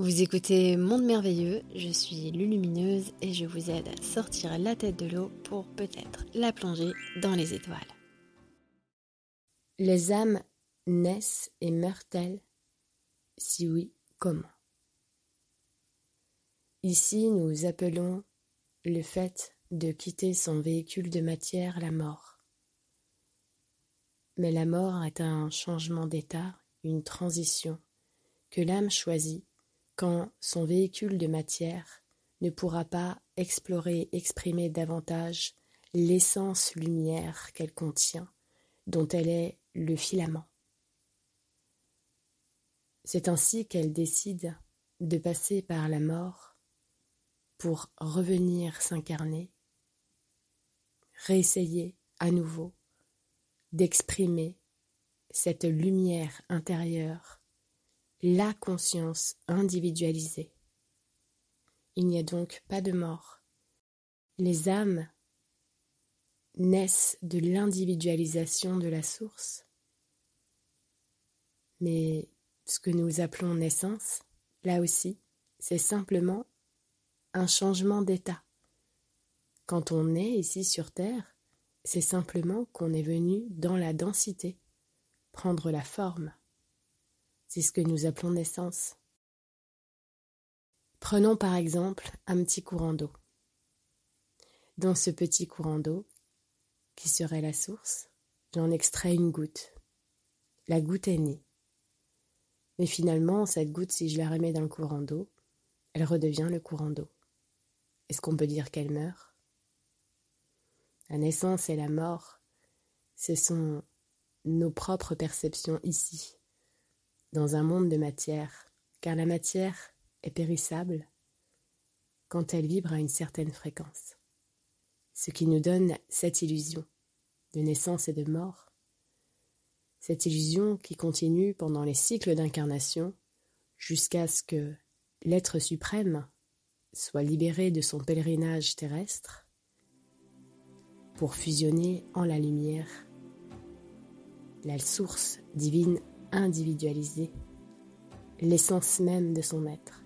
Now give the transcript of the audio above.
Vous écoutez Monde Merveilleux, je suis Lulumineuse et je vous aide à sortir la tête de l'eau pour peut-être la plonger dans les étoiles. Les âmes naissent et meurent-elles? Si oui, comment? Ici, nous appelons le fait de quitter son véhicule de matière la mort. Mais la mort est un changement d'état, une transition que l'âme choisit quand son véhicule de matière ne pourra pas explorer, exprimer davantage l'essence lumière qu'elle contient, dont elle est le filament. C'est ainsi qu'elle décide de passer par la mort pour revenir s'incarner, réessayer à nouveau d'exprimer cette lumière intérieure la conscience individualisée. Il n'y a donc pas de mort. Les âmes naissent de l'individualisation de la source. Mais ce que nous appelons naissance, là aussi, c'est simplement un changement d'état. Quand on est ici sur Terre, c'est simplement qu'on est venu dans la densité, prendre la forme. C'est ce que nous appelons naissance. Prenons par exemple un petit courant d'eau. Dans ce petit courant d'eau, qui serait la source, j'en extrais une goutte. La goutte est née. Mais finalement, cette goutte, si je la remets dans le courant d'eau, elle redevient le courant d'eau. Est-ce qu'on peut dire qu'elle meurt? La naissance et la mort, ce sont nos propres perceptions ici, dans un monde de matière, car la matière est périssable quand elle vibre à une certaine fréquence, ce qui nous donne cette illusion de naissance et de mort, cette illusion qui continue pendant les cycles d'incarnation jusqu'à ce que l'être suprême soit libéré de son pèlerinage terrestre pour fusionner en la lumière la source divine individualiser l'essence même de son être.